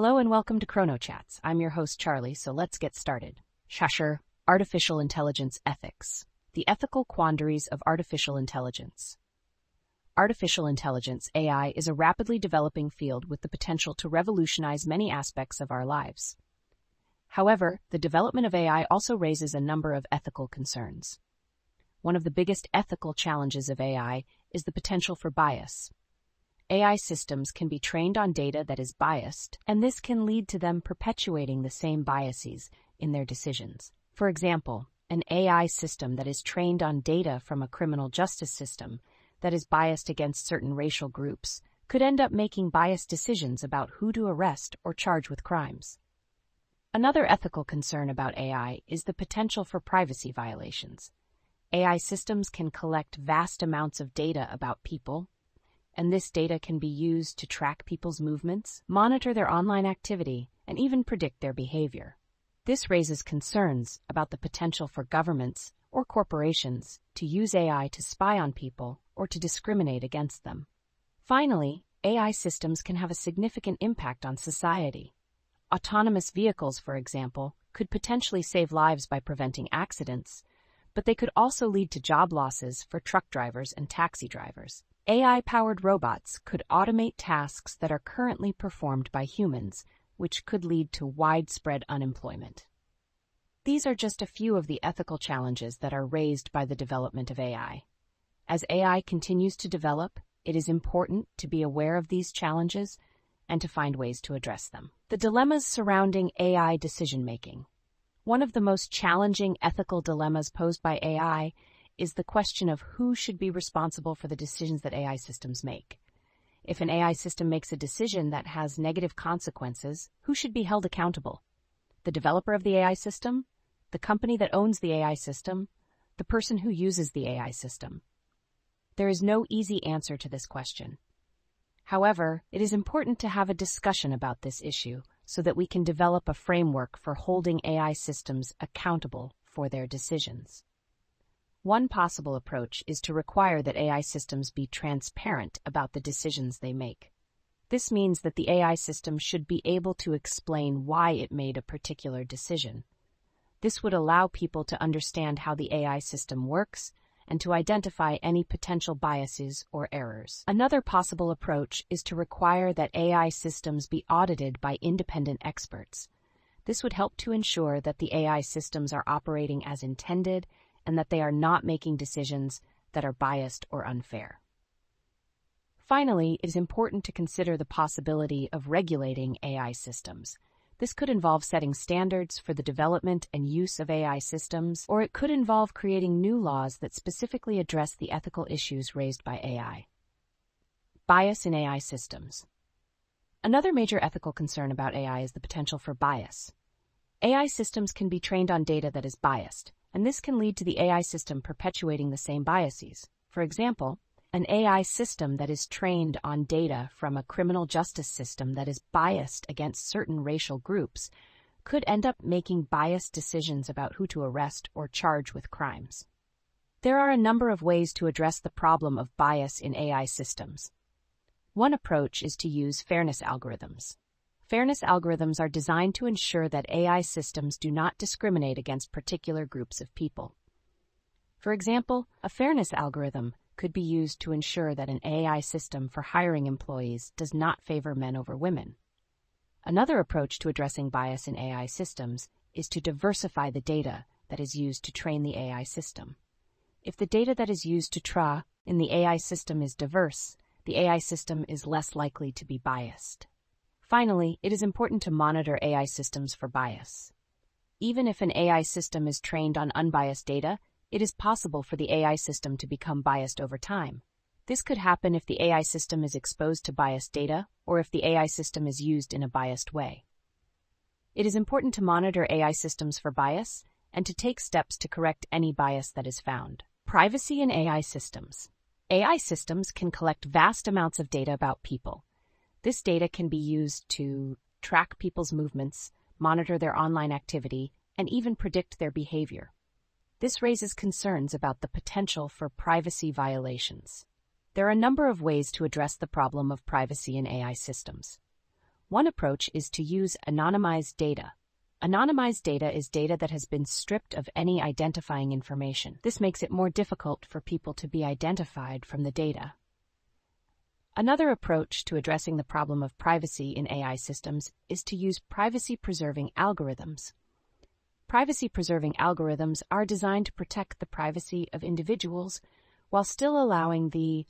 Hello and welcome to ChronoChats. I'm your host, Charlie, so let's get started. Shasher, Artificial Intelligence Ethics. The Ethical Quandaries of Artificial Intelligence. Artificial intelligence, AI, is a rapidly developing field with the potential to revolutionize many aspects of our lives. However, the development of AI also raises a number of ethical concerns. One of the biggest ethical challenges of AI is the potential for bias. AI systems can be trained on data that is biased, and this can lead to them perpetuating the same biases in their decisions. For example, an AI system that is trained on data from a criminal justice system that is biased against certain racial groups could end up making biased decisions about who to arrest or charge with crimes. Another ethical concern about AI is the potential for privacy violations. AI systems can collect vast amounts of data about people, and this data can be used to track people's movements, monitor their online activity, and even predict their behavior. This raises concerns about the potential for governments or corporations to use AI to spy on people or to discriminate against them. Finally, AI systems can have a significant impact on society. Autonomous vehicles, for example, could potentially save lives by preventing accidents, but they could also lead to job losses for truck drivers and taxi drivers. AI powered robots could automate tasks that are currently performed by humans, which could lead to widespread unemployment. These are just a few of the ethical challenges that are raised by the development of AI. As AI continues to develop, it is important to be aware of these challenges and to find ways to address them. The dilemmas surrounding AI decision making. One of the most challenging ethical dilemmas posed by AI is the question of who should be responsible for the decisions that AI systems make. If an AI system makes a decision that has negative consequences, who should be held accountable? The developer of the AI system? The company that owns the AI system? The person who uses the AI system? There is no easy answer to this question. However, it is important to have a discussion about this issue so that we can develop a framework for holding AI systems accountable for their decisions. One possible approach is to require that AI systems be transparent about the decisions they make. This means that the AI system should be able to explain why it made a particular decision. This would allow people to understand how the AI system works and to identify any potential biases or errors. Another possible approach is to require that AI systems be audited by independent experts. This would help to ensure that the AI systems are operating as intended and that they are not making decisions that are biased or unfair. Finally, it is important to consider the possibility of regulating AI systems. This could involve setting standards for the development and use of AI systems, or it could involve creating new laws that specifically address the ethical issues raised by AI. Bias in AI systems. Another major ethical concern about AI is the potential for bias. AI systems can be trained on data that is biased, and this can lead to the AI system perpetuating the same biases. For example, an AI system that is trained on data from a criminal justice system that is biased against certain racial groups could end up making biased decisions about who to arrest or charge with crimes. There are a number of ways to address the problem of bias in AI systems. One approach is to use fairness algorithms. Fairness algorithms are designed to ensure that AI systems do not discriminate against particular groups of people. For example, a fairness algorithm could be used to ensure that an AI system for hiring employees does not favor men over women. Another approach to addressing bias in AI systems is to diversify the data that is used to train the AI system. If the data that is used to train in the AI system is diverse, the AI system is less likely to be biased. Finally, it is important to monitor AI systems for bias. Even if an AI system is trained on unbiased data, it is possible for the AI system to become biased over time. This could happen if the AI system is exposed to biased data or if the AI system is used in a biased way. It is important to monitor AI systems for bias and to take steps to correct any bias that is found. Privacy in AI systems. AI systems can collect vast amounts of data about people, this data can be used to track people's movements, monitor their online activity, and even predict their behavior. This raises concerns about the potential for privacy violations. There are a number of ways to address the problem of privacy in AI systems. One approach is to use anonymized data. Anonymized data is data that has been stripped of any identifying information. This makes it more difficult for people to be identified from the data. Another approach to addressing the problem of privacy in AI systems is to use privacy preserving algorithms. Privacy preserving algorithms are designed to protect the privacy of individuals while still allowing the